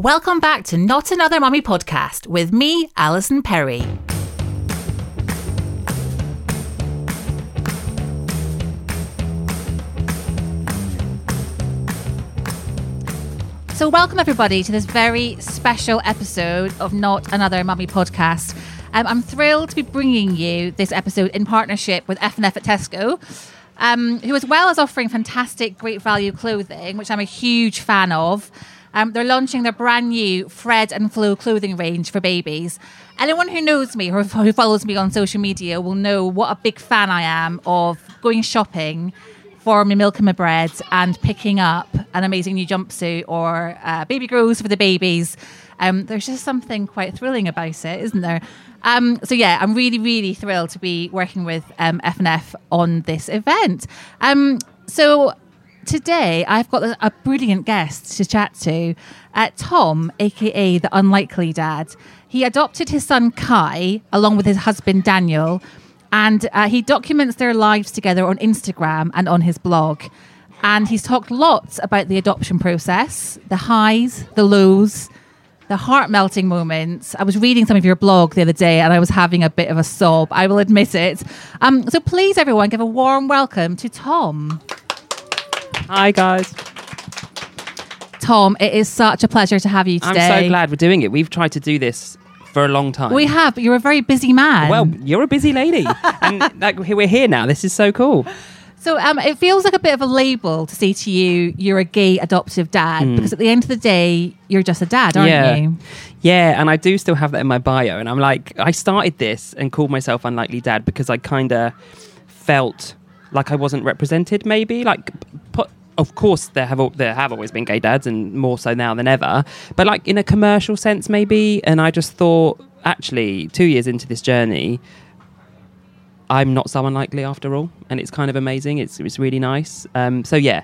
Welcome back to Not Another Mummy podcast with me, Alison Perry. So, welcome everybody to this very special episode of Not Another Mummy podcast. Um, I'm thrilled to be bringing you this episode in partnership with F&F at Tesco, um, who, as well as offering fantastic, great value clothing, which I'm a huge fan of, um, they're launching their brand new Fred and Flo clothing range for babies. Anyone who knows me or who follows me on social media will know what a big fan I am of going shopping for my milk and my bread and picking up an amazing new jumpsuit or uh, baby grows for the babies. Um, there's just something quite thrilling about it, isn't there? Um, so yeah, I'm really, really thrilled to be working with um, F&F on this event. Um, so today I've got a, brilliant guest to chat to, uh, Tom, aka the Unlikely Dad. He adopted his son Kai along with his husband Daniel, and uh, he documents their lives together on Instagram and on his blog. And he's talked lots about the adoption process, the highs, the lows, the heart melting moments. I was reading some of your blog the other day and I was having a bit of a sob. I will admit it. Um, so please, everyone, give a warm welcome to Tom. Hi, guys. Tom, it is such a pleasure to have you today. I'm so glad we're doing it. We've tried to do this for a long time. We have, but you're a very busy man. Well, you're a busy lady, and like, we're here now. This is so cool. So um, it feels like a bit of a label to say to you, you're a gay adoptive dad, because at the end of the day, you're just a dad, aren't yeah. you? Yeah, and I do still have that in my bio. And I'm like, I started this and called myself Unlikely Dad because I kind of felt like I wasn't represented. Maybe like, of course, there have al- there have always been gay dads, and more so now than ever. But like in a commercial sense, maybe. And I just thought, actually, two years into this journey, I'm not so unlikely after all, and it's kind of amazing. It's it's really nice. Um, so yeah,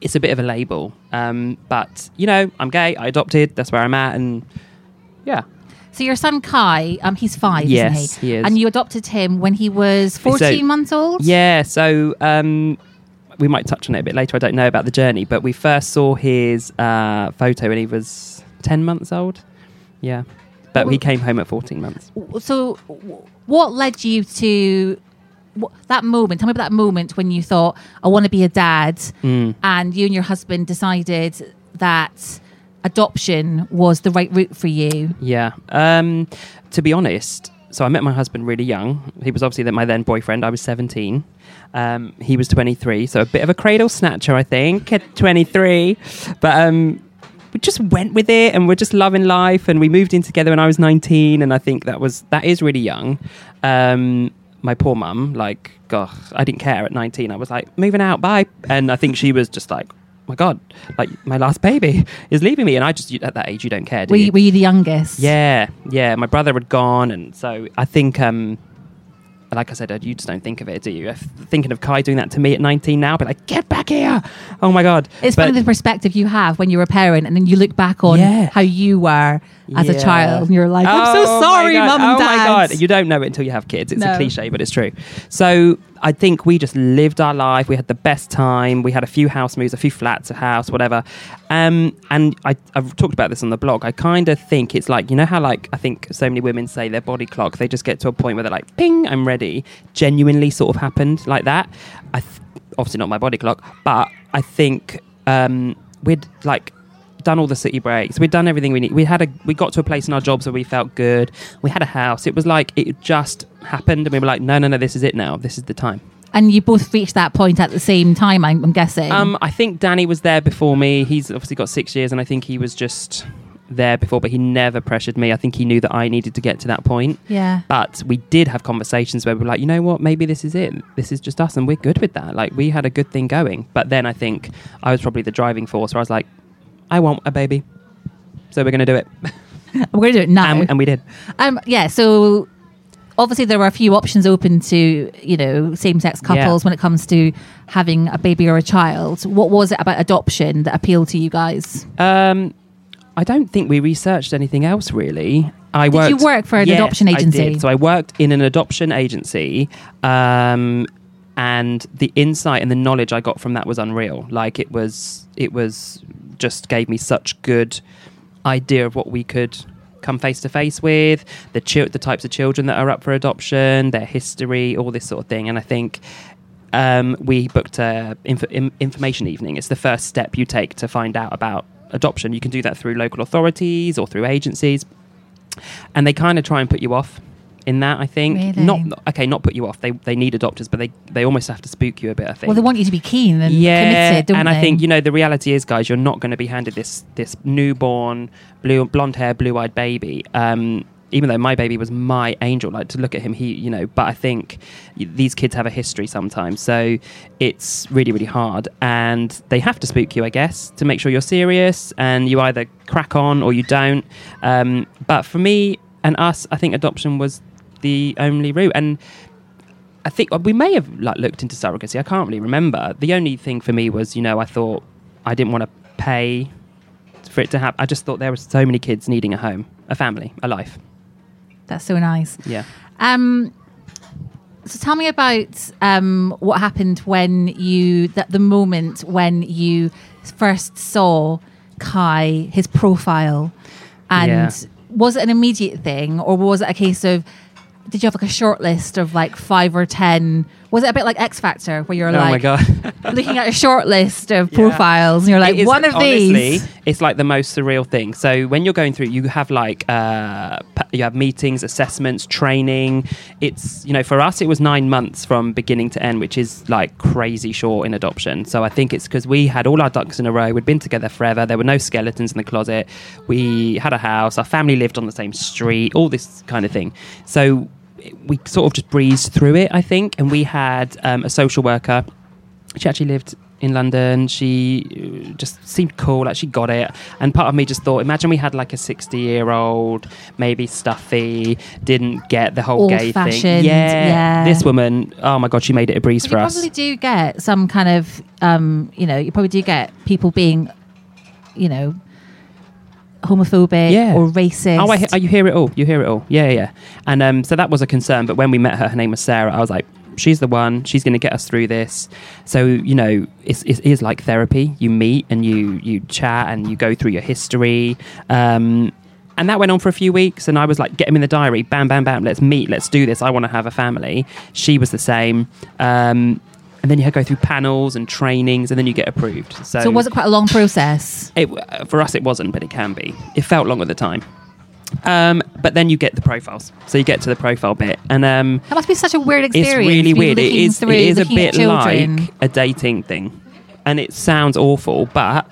it's a bit of a label, um, but you know, I'm gay. I adopted. That's where I'm at, and yeah, So your son Kai, um, he's five, Yes, isn't he? he is. And you adopted him when he was 14 So- months old? yeah. So um, we might touch on it a bit later. I don't know about the journey, but we first saw his uh, photo when he was ten months old. Yeah, but he came home at fourteen months. So what led you to that moment? Tell me about that moment when you thought, I want to be a dad, Mm. and you and your husband decided that adoption was the right route for you. Yeah. Um, to be honest, so I met my husband really young. He was obviously my then boyfriend. I was 17. Um, he was 23, so a bit of a cradle snatcher, I think, at 23. But um, we just went with it, and we're just loving life. And we moved in together when I was 19, and I think that was that is really young. Um, my poor mum, like, gosh, I didn't care at 19. I was like, moving out, bye. And I think she was just like, my God, like my last baby is leaving me. And I just, at that age, you don't care, do Were you? you, were you the youngest? Yeah, yeah. My brother had gone, and so I think, um, like I said, you just don't think of it, do you? If thinking of Kai doing that to me at 19 now, be like, get back here! Oh my god! It's But- funny the perspective you have when you're a parent, and then you look back on Yeah. how you were as a child, and you're like, "I'm Oh so sorry, mum and oh dad." my god! You don't know it until you have kids. It's No. a cliche, but it's true. So I think we just lived our life. We had the best time. We had a few house moves, a few flats, a house, whatever. Um, and I, I've talked about this on the blog. I kind of think it's like you know how like I think so many women say their body clock. They just get to a point where they're like, "Ping, I'm ready." Genuinely, sort of happened like that. I. Th- obviously not my body clock, but I think um, we'd like done all the city breaks. We'd done everything we need. We had a we got to a place in our jobs where we felt good. We had a house. It was like it just happened, and we were like, no, no, no, this is it now. This is the time. And you both reached that point at the same time, I'm, I'm guessing. Um, I think Danny was there before me. He's obviously got six years, and I think he was just there before, but he never pressured me. I think he knew that I needed to get to that point. yeah. But we did have conversations where we were like, you know what, maybe this is it. This is just us, and we're good with that. Like, we had a good thing going. But then I think I was probably the driving force where I was like, I want a baby. So we're going to do it. We're going to do it now. And, and we did. Um, yeah, so obviously there were a few options open to you know same-sex couples Yeah. when it comes to having a baby or a child. What was it about adoption that appealed to you guys? Um, I don't think we researched anything else really. I Did worked, you work for an Yes, adoption I agency? did. So I worked in an adoption agency, um, and the insight and the knowledge I got from that was unreal. Like it was, it was just gave me such good idea of what we could come face to face with, the the types of children that are up for adoption, their history, all this sort of thing. And I think um, we booked a inf- information evening. It's the first step you take to find out about adoption. You can do that through local authorities or through agencies, and they kind of try and put you off in that. I think Really? not okay, not put you off. They they need adopters, but they they almost have to spook you a bit. I think. Well, they want you to be keen and yeah, committed, don't and they? I think you know the reality is, guys, you're not going to be handed this this newborn, blue blonde hair, blue eyed baby. Um, even though my baby was my angel, like to look at him, he you know. But I think these kids have a history sometimes, so it's really really hard, and they have to spook you, I guess, to make sure you're serious, and you either crack on or you don't. Um, but for me and us, I think adoption was the only route, and I think we may have like looked into surrogacy. I can't really remember. The only thing for me was, you know, I thought I didn't want to pay for it to happen. I just thought there were so many kids needing a home, a family, a life. that's so nice. Yeah. Um, so tell me about um, what happened when you that the moment when you first saw Kai his profile, and Yeah. was it an immediate thing or was it a case of did you have like a short list of like five or ten? Was it a bit like X Factor where you're oh my like god. looking at a short list of Yeah. profiles and you're like is- one of honestly, these? It's like the most surreal thing. So when you're going through, you have like uh, you have meetings, assessments, training. It's you know for us it was nine months from beginning to end, which is like crazy short in adoption. So I think it's because we had all our ducks in a row. We'd been together forever. There were no skeletons in the closet. We had a house. Our family lived on the same street. All this kind of thing. So we sort of just breezed through it, I think. And we had um, a social worker. She actually lived in London. She uh, just seemed cool, like she got it. And part of me just thought, imagine we had like a 60 year old, maybe stuffy, didn't get the whole gay thing. Yeah. This woman, oh my God, she made it a breeze But for you us. probably do get some kind of, um, you know, you probably do get people being, you know, homophobic Yeah. or racist. Oh, I, oh, you hear it all. You hear it all. Yeah, yeah, yeah. And um, so that was a concern. But when we met her, her name was Sarah. I was like, she's the one. She's going to get us through this. So you know, it's, it is like therapy. You meet and you you chat and you go through your history. Um, and that went on for a few weeks. And I was like, get him in the diary. Bam, bam, bam. Let's meet. Let's do this. I want to have a family. She was the same. Um, and then you go through panels and trainings, and then you get approved. So, so was it quite a long process? it, uh, for us, it wasn't, but it can be. It felt long at the time. Um, but then you get the profiles. So you get to the profile bit, and um, That must be such a weird experience. it's really weird. It is. Through, It is a bit like a dating thing, and it sounds awful, but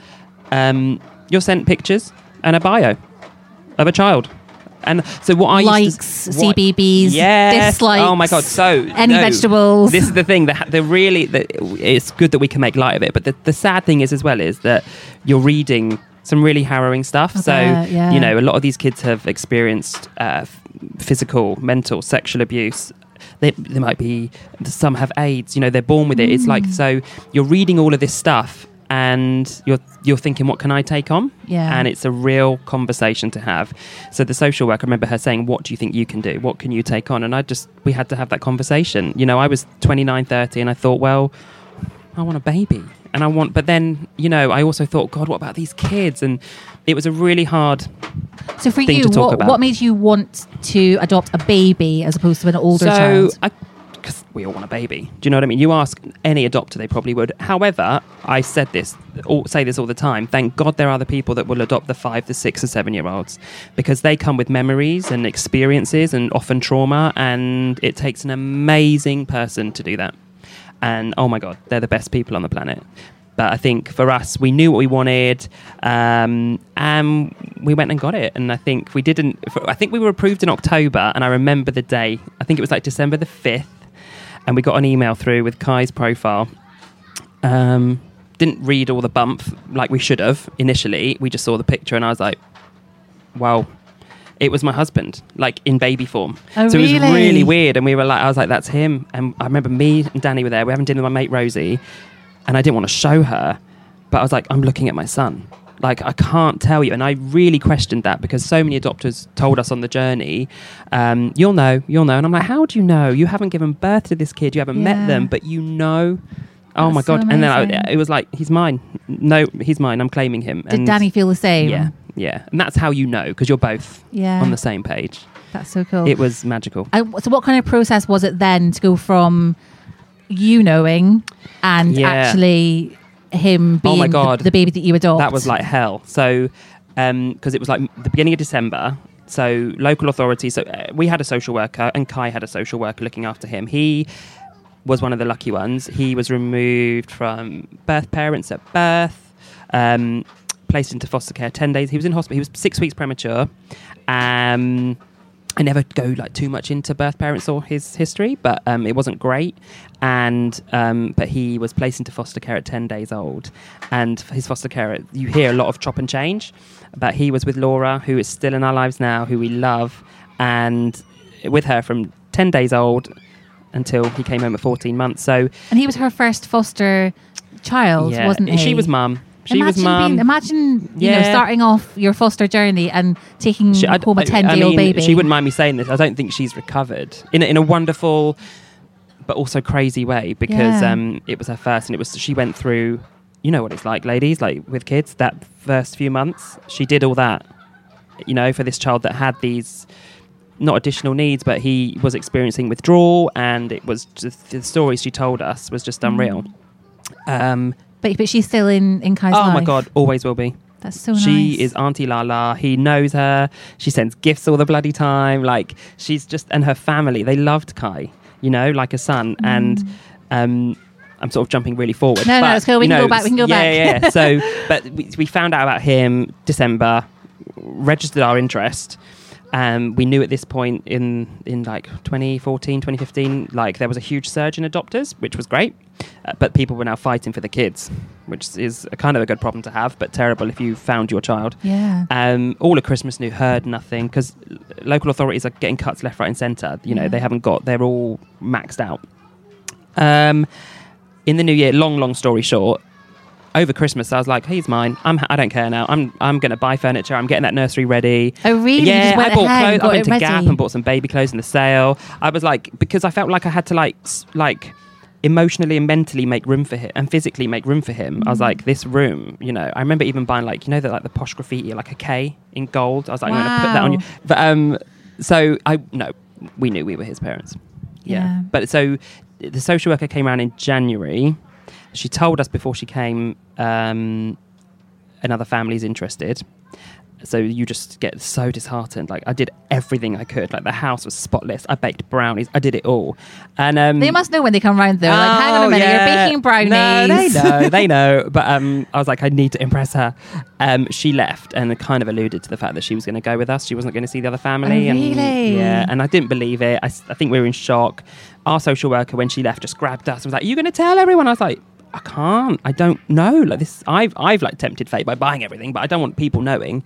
um, you're sent pictures and a bio of a child. And so what I Likes, used to, what- CBeebies, yes. dislikes, Oh my god! So any no. vegetables. This is the thing that the really that it's good that we can make light of it. But the, the sad thing is as well is that you're reading some really harrowing stuff. I so yeah. you know a lot of these kids have experienced uh, physical, mental, sexual abuse. They, they might be some have AIDS. You know they're born with it. It's Mm. like so you're reading all of this stuff and you're you're thinking what can I take on? Yeah. And it's a real conversation to have. So the social worker, I remember her saying, "What do you think you can do? What can you take on?" And I just we had to have that conversation. You know, I was 29, 30 and I thought, well, I want a baby. And I want but then, you know, I also thought, god, what about these kids? And it was a really hard So for you, what, what made you want to adopt a baby as opposed to an older so child? I because we all want a baby. Do you know what I mean? You ask any adopter, they probably would. However, I said this, say this all the time. Thank God there are the people that will adopt the five, the six, or seven year olds because they come with memories and experiences and often trauma, and it takes an amazing person to do that. And oh my God, they're the best people on the planet. But I think for us, we knew what we wanted, um, and we went and got it. And I think we didn't. I think we were approved in October, and I remember the day. I think it was like December the fifth, and we got an email through with Kai's profile. Um, didn't read all the bump like we should have initially. We just saw the picture, and I was like, "Wow." It was my husband, like in baby form. Oh, so it was really? really weird. And we were like, I was like, that's him. And I remember me and Danny were there. We were having dinner with my mate Rosie and I didn't want to show her, but I was like, I'm looking at my son. Like I can't tell you, and I really questioned that because so many adopters told us on the journey, um, "You'll know, you'll know," and I'm like, "How do you know? You haven't given birth to this kid, you haven't Yeah. met them, but you know." Oh That's my so god! and then I, it was like, "He's mine." No, he's mine. I'm claiming him. Did and Danny feel the same? Yeah, yeah, and that's how you know because you're both Yeah. on the same page. That's so cool. It was magical. And so, what kind of process was it then to go from you knowing and Yeah. actually him Oh being my the- God. The, baby that you adopt? That was like hell. So, because it was like the beginning of December. So local authorities. So uh, we had a social worker, and Kai had a social worker looking after him. He was one of the lucky ones. He was removed from birth parents at birth, um, placed into foster care ten days. He was in hospital. He was six weeks premature. Um, I never go like too much into birth parents or his history, but um, it wasn't great. And um, but he was placed into foster care at ten days old, and his foster care, you hear a lot of chop and change. But he was with Laura, who is still in our lives now, who we love, and with her from ten days old until he came home at fourteen months. So and he was her first foster child, yeah, wasn't he? she was mum. She imagine was mum. Being, imagine you know starting off your foster journey and taking She- I- home a I- ten I day old baby. She wouldn't mind me saying this. I don't think she's recovered in a, in a wonderful, but also crazy way because Yeah. um, it was her first, and it was she went through. You know what it's like, ladies, like with kids. That first few months, she did all that. You know, for this child that had these not additional needs, but he was experiencing withdrawal, and it was just the stories she told us was just unreal. Um, But but she's still in in Kai's oh life. my god, always will be. that's so nice. She nice. is Auntie Lala. He knows her. She sends gifts all the bloody time. Like she's just and her family. They loved Kai. You know, like a son. And um, I'm sort of jumping really forward. Mm. No, no, but, let's go. We you can go back, we can go back. yeah. Yeah, So, but we, we found out about him December. Registered our interest. Um, we knew at this point in in like 2014, 2015, like there was a huge surge in adopters, which was great. Uh, but people were now fighting for the kids, which is a kind of a good problem to have, but terrible if you found your child. yeah. Um, all of Christmas New heard nothing because local authorities are getting cuts left, right, and centre. You know, Yeah. they haven't got, they're all maxed out. Um, in the new year, long, long story short, over Christmas, I was like, "He's mine. I'm. I don't care now. I'm. I'm going to buy furniture. I'm getting that nursery ready. Oh, really? Yeah, I bought clothes. I went to Gap and bought some baby clothes in the sale. I was like, because I felt like I had to like, like, emotionally and mentally make room for him and physically make room for him. I was Mm. like, this room, you know. I remember even buying like, you know, that like the posh graffiti, like a K in gold. I was like, I'm going to put that on you. But um, so I no, we knew we were his parents. Yeah. Yeah. But so the social worker came around in January. She told us before she came, um, another family's interested. So you just get so disheartened. Like I did everything I could. Like the house was spotless. I baked brownies. I did it all. And um, They must know when they come round though. like, hang on a Oh, minute, yeah. you're baking brownies. No, they know, they know. But um, I was like, I need to impress her. Um, she left and kind of alluded to the fact that she was going to go with us. She wasn't going to see the other family. Oh, and, really? Yeah, and I didn't believe it. I think we were in shock. Our social worker, when she left, just grabbed us and was like, "Are you going to tell everyone?" I was like. I can't. I don't know. Like this, I've I've like tempted fate by buying everything, but I don't want people knowing.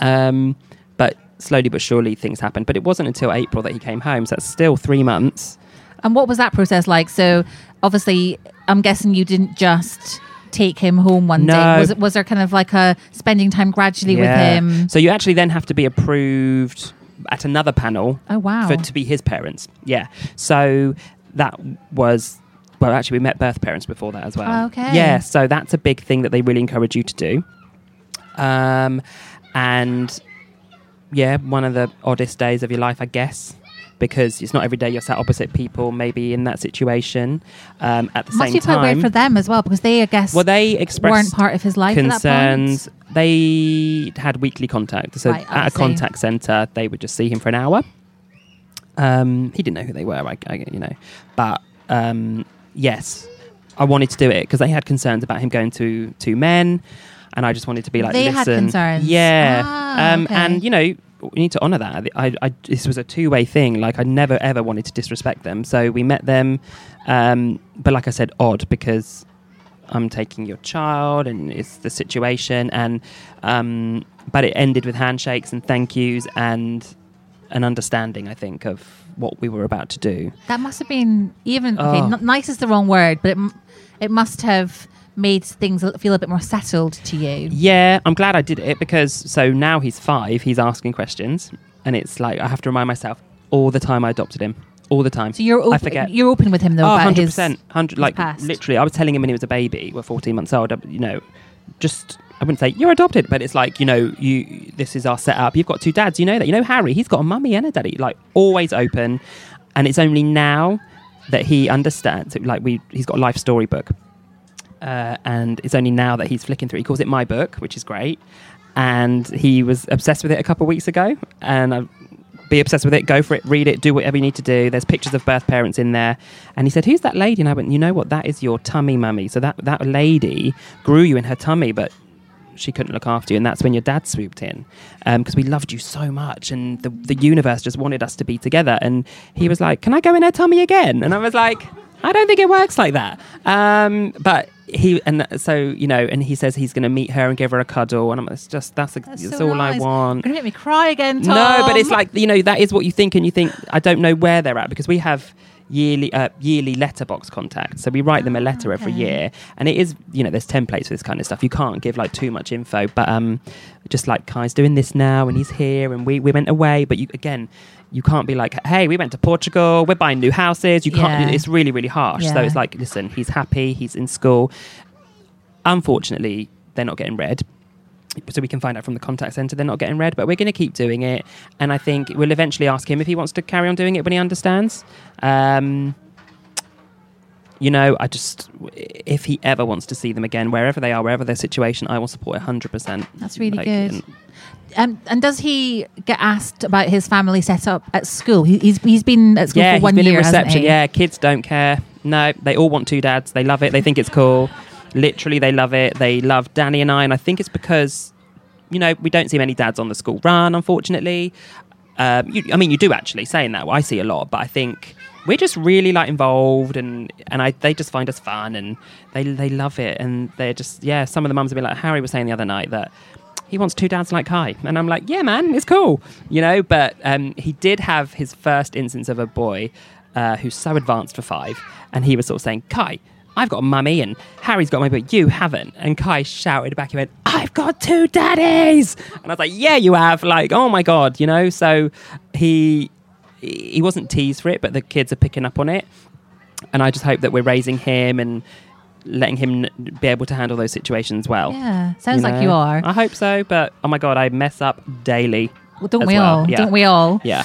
Um, but slowly but surely things happened. But it wasn't until April that he came home, so that's still three months. And what was that process like? So obviously, I'm guessing you didn't just take him home one day. No. Was it was there kind of like a spending time gradually with him? So you actually then have to be approved at another panel Oh wow. for to be his parents. Yeah. So that was well, actually, we met birth parents before that as well. Oh, okay. Yeah. So that's a big thing that they really encourage you to do. Um, and yeah, one of the oddest days of your life, I guess. because it's not every day you're sat opposite people, maybe in that situation. Um, at the Must same be quite time, weird for them as well because they, I guess, well, they weren't part of his life concerns. They had weekly contact. So Right, at a contact centre, they would just see him for an hour. Um, he didn't know who they were, I, I, you know. But um, yes, I wanted to do it because they had concerns about him going to two men, and I just wanted to be like, They had listen, concerns. yeah. Ah, um, okay. And you know, we need to honour that. I, I, this was a two-way thing. Like I never ever wanted to disrespect them. So we met them, um, but like I said, odd because I'm taking your child and it's the situation and um, but it ended with handshakes and thank yous and an understanding I think of what we were about to do. That must have been even okay. Oh. N- nice is the wrong word, but it m- it must have made things feel a bit more settled to you. Yeah, I'm glad I did it because so now he's 5, he's asking questions and it's like I have to remind myself all the time I adopted him. All the time. So you're I open, forget. you're open with him though Oh, about 100%. his 100 like past. literally I was telling him when he was a baby, we're 14 months old, uh, you know, just I wouldn't say you're adopted, but it's like, you know, you this is our setup. You've got two dads, you know that. You know Harry, he's got a mummy and a daddy, like always open. And it's only now that he understands It, like we he's got a life story book. Uh, and it's only now that he's flicking through. He calls it my book, which is great. And he was obsessed with it a couple of weeks ago. And I be obsessed with it, go for it, read it, do whatever you need to do. There's pictures of birth parents in there. And he said, Who's that lady? And I went, You know what? That is your tummy mummy. So that, that lady grew you in her tummy, but she couldn't look after you. And that's when your dad swooped in because we loved you so much. And the, the universe just wanted us to be together. And he was like, Can I go in her tummy again? And I was like, I don't think it works like that. Um, but he, and so, you know, and he says he's going to meet her and give her a cuddle. And I'm it's just, that's, a, That's that's so all nice. I want. You're gonna make me cry again, Tom. No, but it's like you know that is what you think, and you think I don't know where they're at because we have yearly uh, yearly letterbox contact, so we write them a letter every year, and it is you know there's templates for this kind of stuff. You can't give like too much info, but um, just like Kai's doing this now, and he's here, and we we went away, but you again. You can't be like, hey, we went to Portugal, we're buying new houses. You can't, Yeah. it's really, really harsh. So it's like, listen, he's happy, he's in school. Unfortunately, they're not getting read so we can find out from the contact center they're not getting read but we're going to keep doing it. And i think we'll eventually ask him if he wants to carry on doing it when he understands. Um, you know i just if he ever wants to see them again wherever they are wherever their situation i will support it 100% That's really Like, good. and- Um, and does he get asked about his family setup at school? He, he's he's been at school yeah for he's one been year, in hasn't reception. he? yeah kids don't care. No they all want two dads. They love it. They think it's cool literally they love it. They love danny and i and i think it's because you know we don't see many dads on the school run unfortunately. Um, you, i mean you do actually saying that well, i see a lot but i think we're just really like involved and and I they just find us fun and they they love it. And they're just yeah some of the mums have been like Harry was saying the other night that he wants two dads like Kai. And I'm like yeah man it's cool you know? But um, he did have his first instance of a boy uh, who's so advanced for five and he was sort of saying Kai I've got a mummy and Harry's got mummy, but you haven't. And Kai shouted back, he went, I've got two daddies. And I was like, yeah, you have. Like, oh my God, you know? So he he wasn't teased for it, but the kids are picking up on it. And I just hope that we're raising him and letting him be able to handle those situations well. Yeah, sounds like you are. I hope so, but oh my God, I mess up daily. Well, don't we well. all? Yeah. Don't we all? Yeah.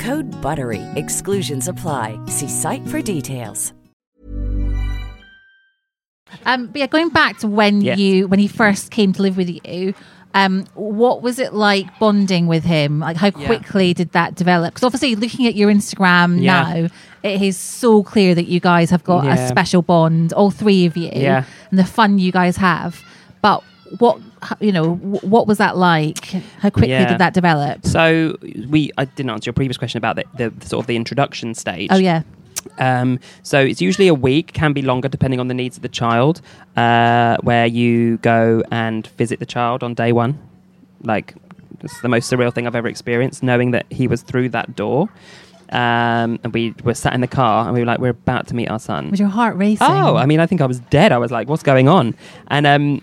Code BUTTERY. Exclusions apply. See site for details. Um, but yeah, going back to when Yes. you when he first came to live with you, Um, what was it like bonding with him? Like, how Yeah. quickly did that develop? Because obviously, looking at your Instagram Yeah. now, it is so clear that you guys have got a special bond, all three of you, Yeah. and the fun you guys have. But what you know, what was that like? How quickly Yeah. did that develop? So we, I didn't answer your previous question about the, the, sort of the introduction stage. Oh yeah, Um, so it's usually a week, can be longer depending on the needs of the child, uh, where you go and visit the child on day one. Like, it's the most surreal thing I've ever experienced, knowing that he was through that door. Um, and we were sat in the car and we were like, we're about to meet our son. was your heart racing? Oh, I mean, I think I was dead. I was like, what's going on? And um,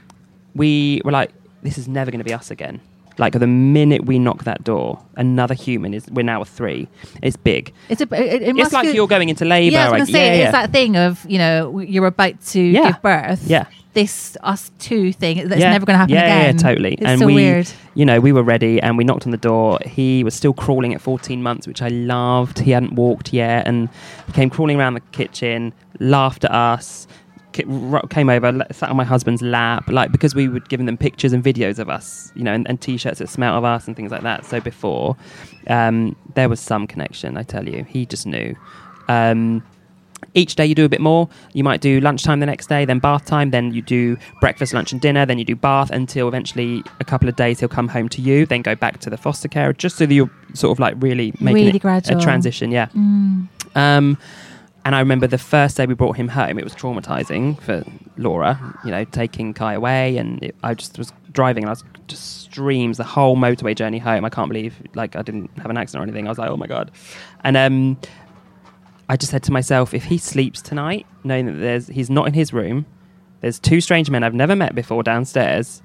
we were like, this is never going to be us again. Like the minute we knock that door, another human is. We're now a three. It's big. it's a. It, it It's like you're going into labour. Yeah, I was like- say yeah, it's yeah. that thing of you know you're about to Yeah. give birth. Yeah. This us two thing that's Yeah. never going to happen yeah, again. Yeah, totally. It's and so we, weird. you know, we were ready and we knocked on the door. He was still crawling at 14 months, which I loved. He hadn't walked yet and came crawling around the kitchen, laughed at us, came over, sat on my husband's lap, like because we were giving them pictures and videos of us, you know, and, and t-shirts that smelt of us and things like that. So before, um, there was some connection. I tell you, he just knew. Um, each day you do a bit more. You might do lunchtime the next day, then bath time, then you do breakfast, lunch, and dinner, then you do bath until eventually a couple of days he'll come home to you, then go back to the foster care, just so that you're sort of like really making Really gradual. Mm. a transition. Yeah. Um, and I remember the first day we brought him home, it was traumatizing for Laura, you know, taking Kai away. And it, I just was driving and I was just streams the whole motorway journey home. I can't believe, like, I didn't have an accident or anything. I was like, oh my God. And um, I just said to myself, if he sleeps tonight, knowing that there's he's not in his room, there's two strange men I've never met before downstairs,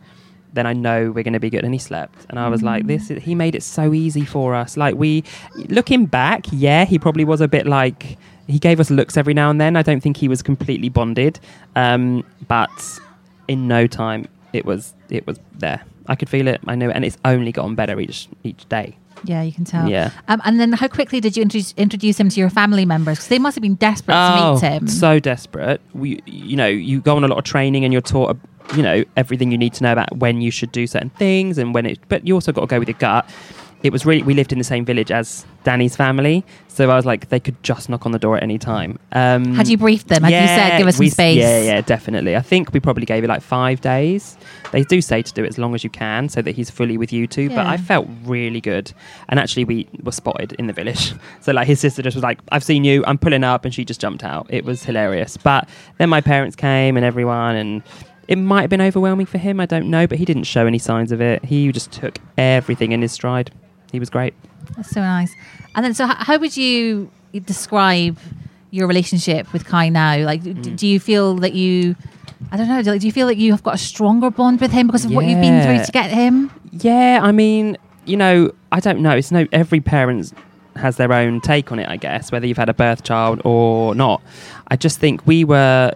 then I know we're going to be good. And he slept, and I was like, this. Is, he made it so easy for us. Like we, looking back, yeah, he probably was a bit like he gave us looks every now and then. I don't think he was completely bonded, um, but in no time it was it was there. I could feel it. I knew it, and it's only gotten better each each day. Yeah, you can tell. Yeah. Um, and then how quickly did you introduce, introduce him to your family members? Because they must have been desperate to meet him. Oh, So desperate. We, you know, you go on a lot of training and you're taught, you know, everything you need to know about when you should do certain things and when it. But you also got to go with your gut. It was really. We lived in the same village as Danny's family, so I was like, they could just knock on the door at any time. Um, Had you briefed them? Had you said, give us some we- space? Yeah, yeah, definitely. I think we probably gave it like five days. They do say to do it as long as you can, so that he's fully with you two. But I felt really good, and actually, we were spotted in the village. So like, his sister just was like, "I've seen you. I'm pulling up," and she just jumped out. It was hilarious. But then my parents came and everyone, and it might have been overwhelming for him. I don't know, but he didn't show any signs of it. He just took everything in his stride. He was great. That's so nice. And then, so h- how would you describe your relationship with Kai now? Like, Mm. do you feel that you, I don't know, do do you feel like you have got a stronger bond with him because of what you've been through to get him? Yeah, I mean, you know, I don't know. It's no every parent has their own take on it, I guess, whether you've had a birth child or not. I just think we were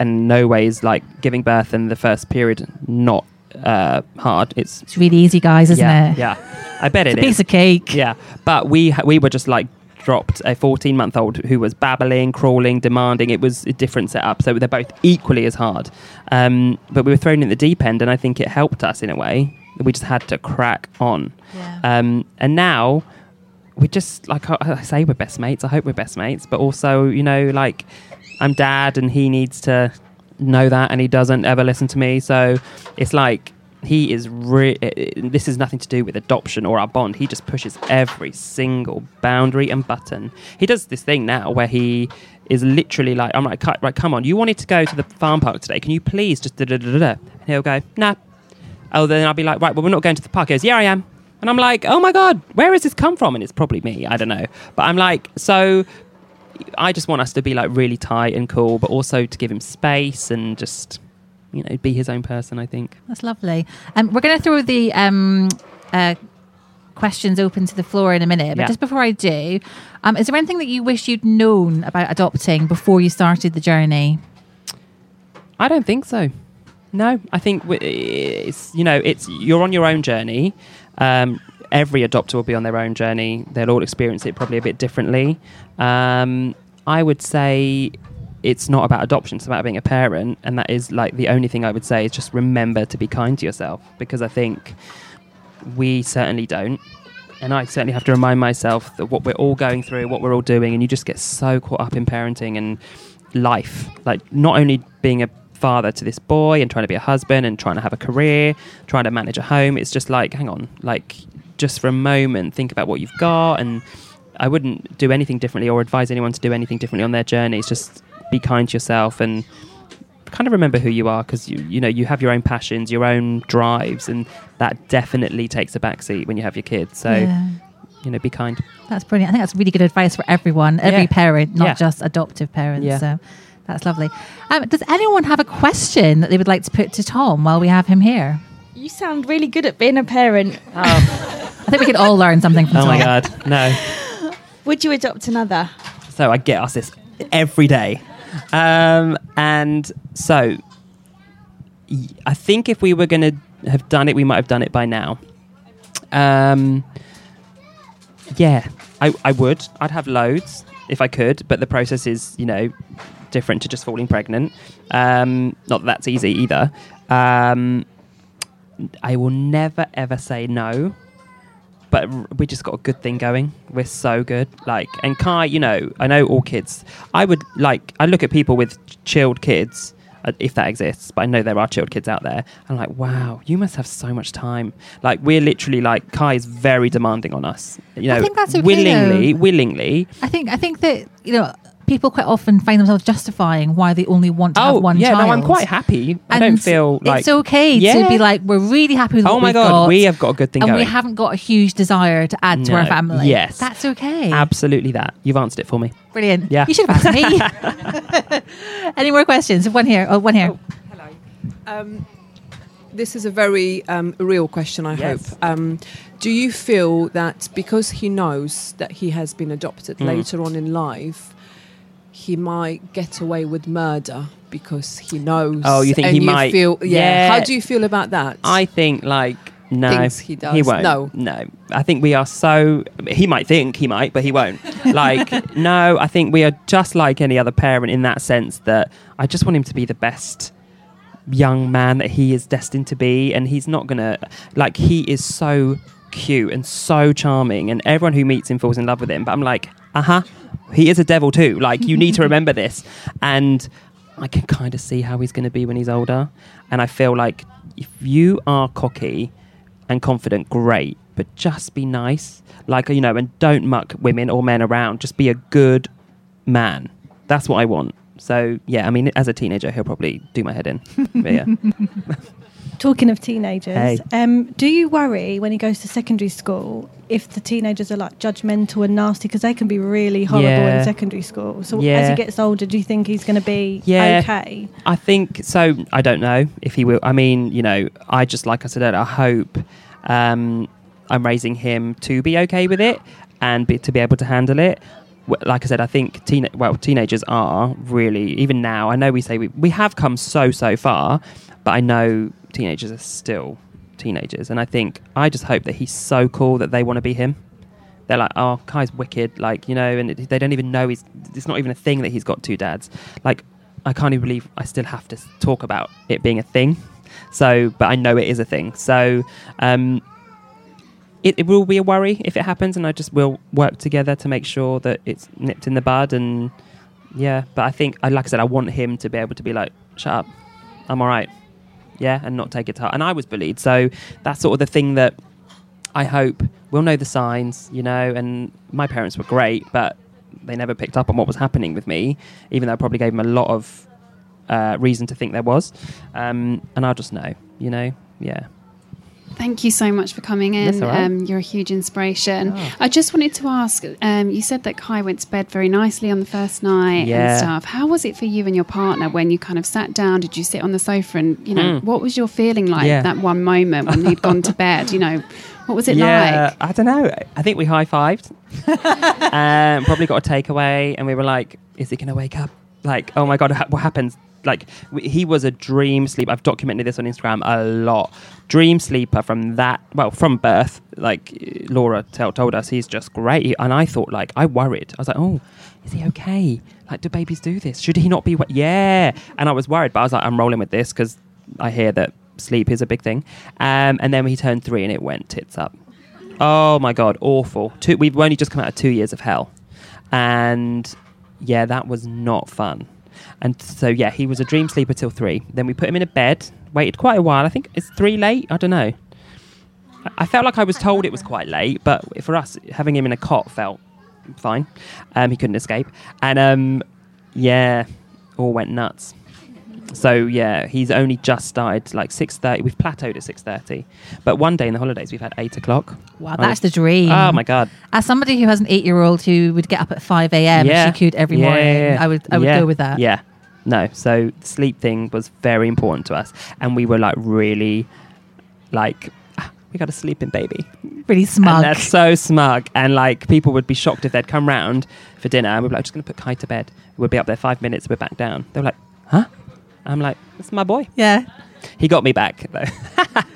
in no ways like giving birth in the first period not uh, hard. It's It's really easy, guys, isn't yeah, it? yeah. I bet It's it a is. piece of cake. Yeah, but we we were just like dropped a 14 month old who was babbling, crawling, demanding. It was a different setup, so they're both equally as hard. Um, but we were thrown in the deep end, and I think it helped us in a way. We just had to crack on. Yeah. Um, and now we're just like I say, we're best mates. I hope we're best mates, but also you know like I'm dad, and he needs to know that, and he doesn't ever listen to me. So it's like he is re- eh, eh, this is nothing to do with adoption or our bond. He just pushes every single boundary and button. He does this thing now where he is literally like, I'm like, right, come on, you wanted to go to the farm park today. Can you please just da da da? da?" And he'll go, nah. Oh, then I'll be like, right, well, we're not going to the park. He goes, yeah, I am. And I'm like, oh my God, where has this come from? And it's probably me. I don't know. But I'm like, so I just want us to be like really tight and cool, but also to give him space and just, you know, be his own person, I think. That's lovely. Um, we're going to throw the um, uh, questions open to the floor in a minute. But Yeah. just before I do, um, is there anything that you wish you'd known about adopting before you started the journey? I don't think so. No, I think it's you know it's you're on your own journey. Um, every adopter will be on their own journey. They'll all experience it probably a bit differently. Um, I would say it's not about adoption; it's about being a parent, and that is like the only thing I would say is just remember to be kind to yourself because I think we certainly don't. And I certainly have to remind myself that what we're all going through, what we're all doing, and you just get so caught up in parenting and life. Like, not only being a father to this boy and trying to be a husband and trying to have a career, trying to manage a home, it's just like, hang on, like, just for a moment, think about what you've got. And I wouldn't do anything differently or advise anyone to do anything differently on their journeys. Just be kind to yourself and kind of remember who you are because you you know you have your own passions, your own drives, and that definitely takes a backseat when you have your kids. So Yeah. you know, be kind. That's brilliant. I think that's really good advice for everyone, every Yeah. parent, not Yeah. just adoptive parents. Yeah. So that's lovely. Um, does anyone have a question that they would like to put to Tom while we have him here? You sound really good at being a parent. I think we could all learn something from that. Oh Tom. my god, no. Would you adopt another? So I get asked this every day. Um, and so y- I think if we were going to have done it, we might have done it by now. Um, yeah, I, I would. I'd have loads if I could, but the process is, you know, different to just falling pregnant. Um, not that that's easy either. Um, I will never ever say no but we just got a good thing going. We're so good. Like, and Kai, you know, I know all kids. I would like, I look at people with chilled kids, uh, if that exists, but I know there are chilled kids out there. I'm like, wow, you must have so much time. Like, we're literally like, Kai is very demanding on us. You know, I think that's okay, willingly, though. willingly. I think I think that you know people quite often find themselves justifying why they only want to Oh, have one yeah, child. no, I'm quite happy. I don't feel like it's okay to be like we're really happy with Oh what my we've God, got, we have got a good thing and we haven't got a huge desire to add to our family. Yes. that's okay. Absolutely that. You've answered it for me. Brilliant. Yeah. you should have asked me. Any more questions? One here. Oh, one here. Hello. Um, this is a very um, real question, I Yes. hope. Um, do you feel that because he knows that he has been adopted Mm. later on in life, he might get away with murder because he knows? Oh, you think he might- Feel, yeah. Yeah. How do you feel about that? I think like no, he does. won't. No. no. I think we are so. He might think he might, but he won't. Like no, I think we are just like any other parent in that sense that I just want him to be the best young man that he is destined to be, and he's not gonna like he is so cute and so charming, and everyone who meets him falls in love with him. But I'm like, uh huh, he is a devil too. Like you need to remember this, and I can kind of see how he's going to be when he's older, and I feel like if you are cocky and confident, great, but just be nice, like you know, and don't muck women or men around. Just be a good man. That's what I want. So yeah, I mean, as a teenager, he'll probably do my head in. But yeah. Talking of teenagers, Hey. um, do you worry when he goes to secondary school if the teenagers are like judgmental and nasty because they can be really horrible Yeah. in secondary school? So as he gets older, do you think he's going to be Yeah. okay? I think so. I don't know if he will. I mean, you know, I just like I said. I hope um, I'm raising him to be okay with it and be, to be able to handle it. Like I said, I think teen well teenagers are really even now. I know we say we we have come so so far, but I know teenagers are still teenagers, and I think I just hope that he's so cool that they want to be him. They're like, oh, Kai's wicked, like you know, and they don't even know he's. It's not even a thing that he's got two dads. Like, I can't even believe I still have to talk about it being a thing. So, but I know it is a thing. So, um, it, it will be a worry if it happens, and I just will work together to make sure that it's nipped in the bud. And yeah, but I think, like I said, I want him to be able to be like, shut up, I'm all right, yeah, and not take it to heart. And I was bullied, so that's sort of the thing that I hope we'll know the signs, you know. And my parents were great, but they never picked up on what was happening with me, even though I probably gave them a lot of uh, reason to think there was. Um, and I'll just know, you know, yeah. Thank you so much for coming in. Right. um, you're a huge inspiration. Oh. I just wanted to ask um, you said that Kai went to bed very nicely on the first night Yeah. and stuff. How was it for you and your partner when you kind of sat down? Did you sit on the sofa and, you know, Mm. what was your feeling like Yeah. that one moment when he'd gone to bed? You know, what was it yeah, like? I don't know. I think we high fived. um, probably got a takeaway, and we were like, "Is he going to wake up Like, oh my god, what happens? Like, he was a dream sleeper. I've documented this on Instagram a lot. Dream sleeper from that, well, from birth. Like Laura tell, told us, he's just great. And I thought, like, I worried. I was like, oh, is he okay? Like, do babies do this? Should he not be? Yeah. And I was worried, but I was like, I'm rolling with this because I hear that sleep is a big thing. Um, and then he turned three, and it went tits up. Oh my god, awful. We've only just come out of two years of hell, and yeah, that was not fun. And so yeah, he was a dream sleeper till three. Then we put him in a bed. Waited quite a while. I think it's three late. I don't know. I- felt like I was told it was quite late, but for us, having him in a cot felt fine. Um, he couldn't escape, and um, yeah, all went nuts. So yeah, he's only just started like six thirty. We've plateaued at six thirty, but one day in the holidays we've had eight o'clock. Wow, that's was- the dream. Oh my god! As somebody who has an eight-year-old who would get up at five a.m. yeah, she could every Yeah, morning, yeah, yeah. I would I would go with that. Yeah, no. So the sleep thing was very important to us, and we were like really, like, "Ah, we got a sleeping baby. Really smug. And they're so smug. And like people would be shocked if they'd come round for dinner and we'd be like, just going to put Kai to bed. We'd be up there five minutes, we're back down. They were like, huh? I'm like, that's my boy. yeah. He got me back though.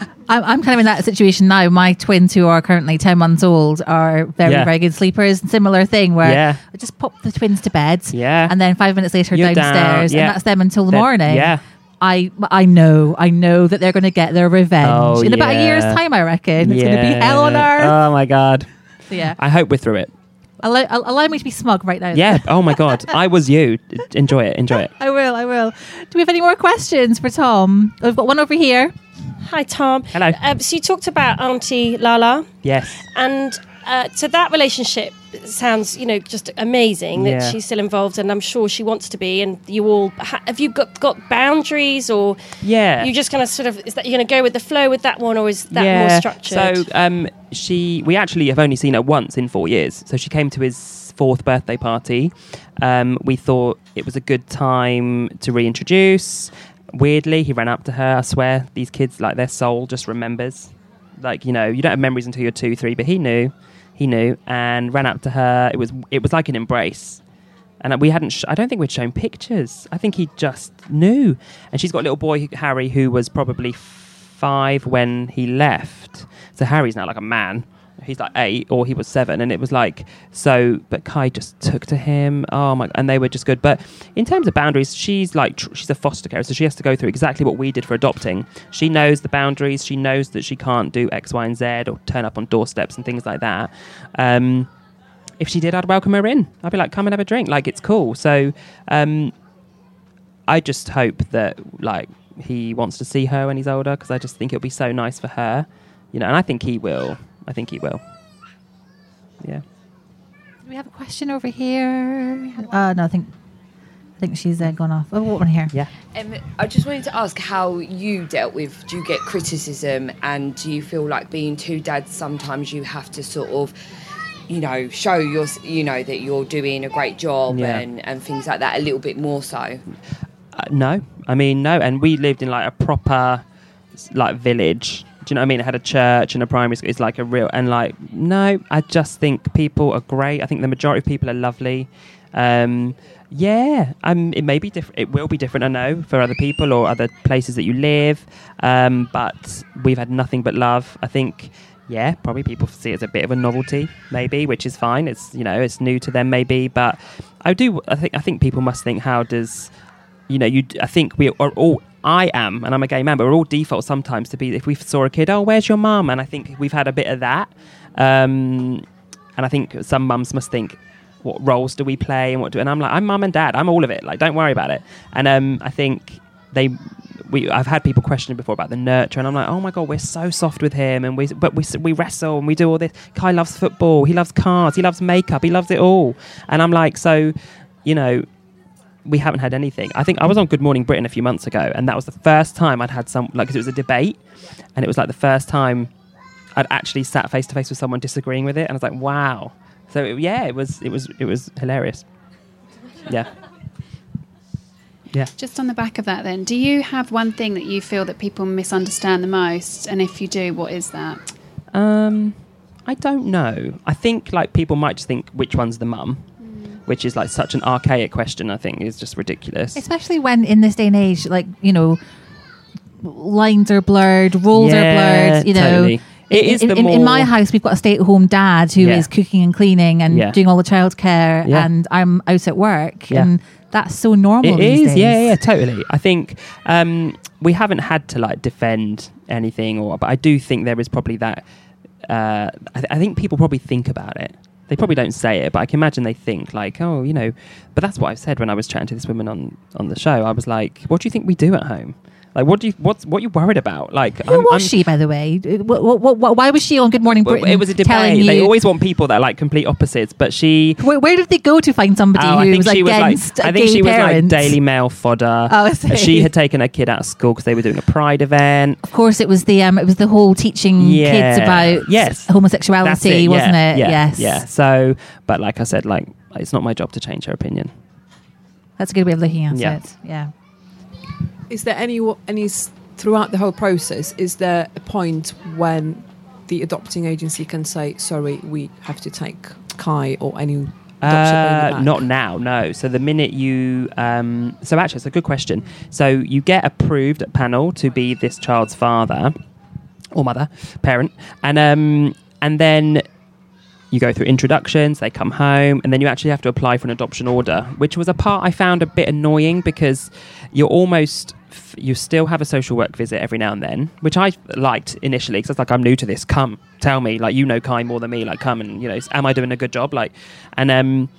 I'm, I'm kind of in that situation now. My twins, who are currently 10 months old, are very, Yeah. very good sleepers. Similar thing where Yeah. I just pop the twins to bed. Yeah. And then five minutes later, You're down, downstairs. yeah. And that's them until the morning. yeah. I I know, I know that they're going to get their revenge. Oh, In about a year's time, I reckon. It's going to be Yeah. hell on earth. Oh my God. So, yeah. I hope we're through it. Allow, allow me to be smug right now. Yeah. Oh my God. I was you. Enjoy it. Enjoy it. I will, I will. Do we have any more questions for Tom? We've got one over here. Hi, Tom. Hello. Um, so you talked about Auntie Lala, Yes. and uh, so that relationship sounds, you know, just amazing that Yeah. she's still involved, and I'm sure she wants to be. And you all ha- have you got got boundaries, or Yeah. you just kind of sort of is that you're going to go with the flow with that one, or is that yeah. more structured? So um, she, we actually have only seen her once in four years. So she came to his fourth birthday party. Um, we thought it was a good time to reintroduce. Weirdly, he ran up to her. I swear, these kids, like their soul, just remembers. Like you know, you don't have memories until you're two, three, but he knew, he knew, and ran up to her. It was, it was like an embrace. And we hadn't. Sh- I don't think we'd shown pictures. I think he just knew. And she's got a little boy, Harry, who was probably five when he left. So Harry's now like a man. He's like eight, or he was seven, and it was like so. But Kai just took to him. Oh my! And they were just good. But in terms of boundaries, she's like tr- she's a foster carer, so she has to go through exactly what we did for adopting. She knows the boundaries. She knows that she can't do X, Y, and Z, or turn up on doorsteps and things like that. Um, if she did, I'd welcome her in. I'd be like, come and have a drink. Like, it's cool. So, um, I just hope that, like, he wants to see her when he's older because I just think it'll be so nice for her, you know, and I think he will. I think he will. Yeah. Do we have a question over here? Uh, no, I think I think she's uh, gone off. Oh, what one here? Yeah. Um, I just wanted to ask how you dealt with. Do you get criticism, and do you feel like being two dads? Sometimes you have to sort of, you know, show your, you know, that you're doing a great job Yeah. and and things like that a little bit more so. Uh, no, I mean no, and we lived in like a proper like village. Do you know what I mean? It had a church and a primary school. It's like a real and like no. I just think people are great. I think the majority of people are lovely. Um, yeah, it may be different. It will be different, I know, for other people or other places that you live. Um, but we've had nothing but love. I think. Yeah, probably people see it as a bit of a novelty, maybe, which is fine. It's you know, it's new to them, maybe. But I do. I think. I think people must think, how does you know, you. I think we are all. I am, and I'm a gay man, but we're all default sometimes to be. If we saw a kid, oh, where's your mum? And I think we've had a bit of that. Um, and I think some mums must think, what roles do we play and what do? And I'm like, I'm mum and dad. I'm all of it. Like, don't worry about it. And um, I think they. We, I've had people question before about the nurture, and I'm like, oh my god, we're so soft with him, and we, but we, we wrestle and we do all this. Kai loves football, he loves cars, he loves makeup, he loves it all, and I'm like, so, you know, we haven't had anything. I think I was on Good Morning Britain a few months ago, and that was the first time I'd had some like 'cause it was a debate, and it was like the first time I'd actually sat face to face with someone disagreeing with it, and I was like, wow. So it- yeah, it was it was it was hilarious. Yeah. Yeah. Just on the back of that, then, do you have one thing that you feel that people misunderstand the most? And if you do, what is that? Um, I don't know. I think like people might just think which one's the mum. Which is like such an archaic question. I think is just ridiculous. Especially when in this day and age, like, you know, lines are blurred, roles are blurred, you know. totally. It is in, the in, in my house, we've got a stay at home dad who is Yeah. cooking and cleaning and Yeah. doing all the childcare, Yeah. and I'm out at work. Yeah. And that's so normal It is, yeah, yeah, totally. I think um, we haven't had to like defend anything, or but I do think there is probably that. Uh, I, th- I think people probably think about it. They probably don't say it, but I can imagine they think like, oh, you know. But that's what I've said when I was chatting to this woman on on the show. I was like, what do you think we do at home? Like, what do you what's what are you worried about? Like, Who was she, by the way? What, what, what, why was she on Good Morning Britain? it was a debate. They always want people that are like complete opposites, but she. Where, where did they go to find somebody Oh, who was was against like, a I think gay she was like? Daily Mail fodder. Oh, I And see. she had taken her kid out of school because they were doing a pride event. Of course, it was the um, it was the whole teaching kids about yes homosexuality, it, wasn't yeah, it? Yeah, yes, yeah. So, but like I said, like it's not my job to change her opinion. That's a good way of looking at Yeah. it. Yeah. Is there any any throughout the whole process? Is there a point when the adopting agency can say, "Sorry, we have to take Kai or any Uh, not now, no. So the minute you, um, so actually, it's a good question. So you get approved at panel to be this child's father or mother, parent, and um, and then you go through introductions. They come home, and then you actually have to apply for an adoption order, which was a part I found a bit annoying because you're almost you still have a social work visit every now and then, which I liked initially because it's like I'm new to this. Come, tell me, like you know Kai more than me. Like come and you know, am I doing a good job? Like, and um,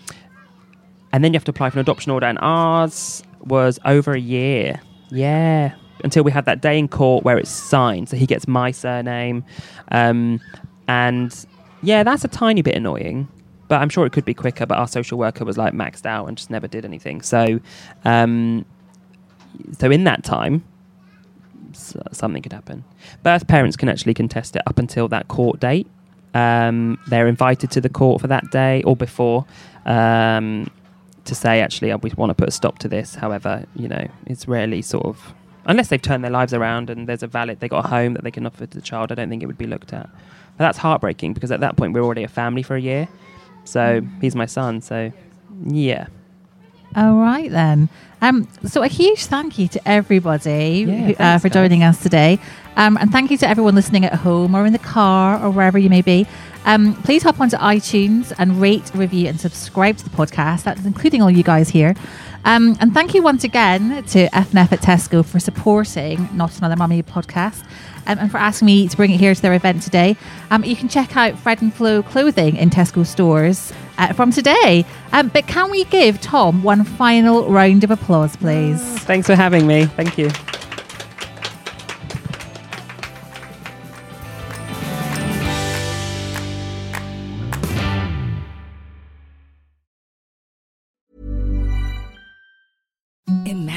and then you have to apply for an adoption order, and ours was over a year. Yeah, until we had that day in court where it's signed, so he gets my surname, um, and yeah, that's a tiny bit annoying. But I'm sure it could be quicker. But our social worker was like maxed out and just never did anything. So, um, so in that time, something could happen. Birth parents can actually contest it up until that court date. Um, they're invited to the court for that day or before um, to say, actually, we want to put a stop to this. However, you know, it's rarely sort of, unless they've turned their lives around and there's a valid, they got a home that they can offer to the child, I don't think it would be looked at. But that's heartbreaking because at that point, we're already a family for a year. So he's my son. So, yeah. All right then. Um, so a huge thank you to everybody Yeah, who, uh, for guys. joining us today, um, and thank you to everyone listening at home or in the car or wherever you may be. Um, please hop onto iTunes and rate, review, and subscribe to the podcast. That's including all you guys here. Um, and thank you once again to FNF at Tesco for supporting Not Another Mummy podcast. Um, and for asking me to bring it here to their event today. Um, you can check out Fred and Flo clothing in Tesco stores uh, from today. Um, but can we give Tom one final round of applause, please? Thanks for having me. Thank you.